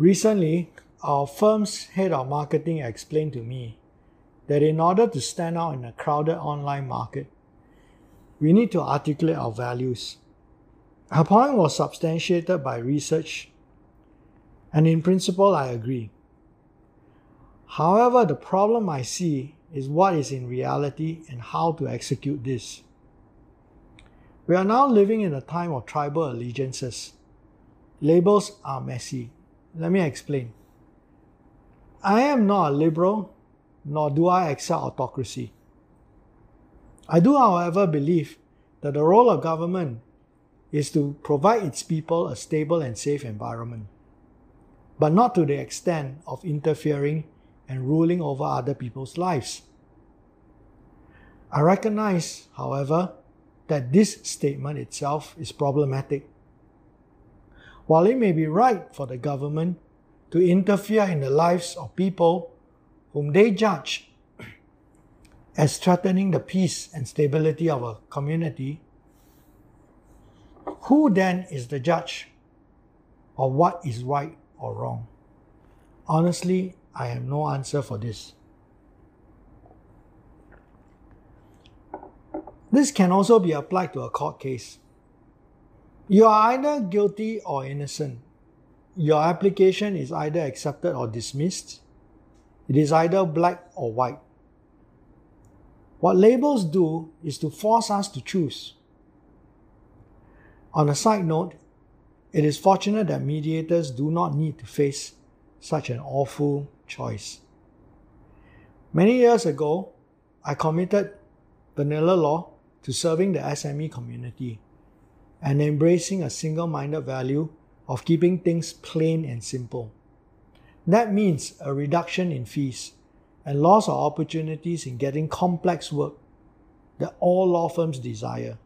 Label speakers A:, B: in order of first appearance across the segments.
A: Recently, our firm's head of marketing explained to me that in order to stand out in a crowded online market, we need to articulate our values. Her point was substantiated by research, and in principle, I agree. However, the problem I see is what is in reality and how to execute this. We are now living in a time of tribal allegiances. Labels are messy. Let me explain. I am not a liberal, nor do I accept autocracy. I do, however, believe that the role of government is to provide its people a stable and safe environment, but not to the extent of interfering and ruling over other people's lives. I recognize, however, that this statement itself is problematic. While it may be right for the government to interfere in the lives of people whom they judge as threatening the peace and stability of a community, who then is the judge of what is right or wrong? Honestly, I have no answer for this. This can also be applied to a court case. You are either guilty or innocent. Your application is either accepted or dismissed. It is either black or white. What labels do is to force us to choose. On a side note, it is fortunate that mediators do not need to face such an awful choice. Many years ago, I committed vanilla law to serving the SME community and embracing a single minded value of keeping things plain and simple. That means a reduction in fees and loss of opportunities in getting complex work that all law firms desire.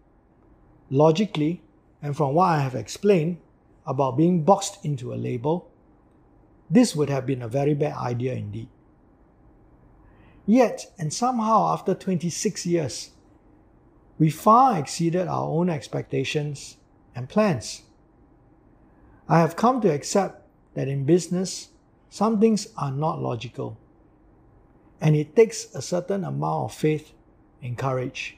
A: Logically, and from what I have explained about being boxed into a label, this would have been a very bad idea indeed. Yet, and somehow after 26 years, we far exceeded our own expectations and plans. I have come to accept that in business, some things are not logical, and it takes a certain amount of faith and courage.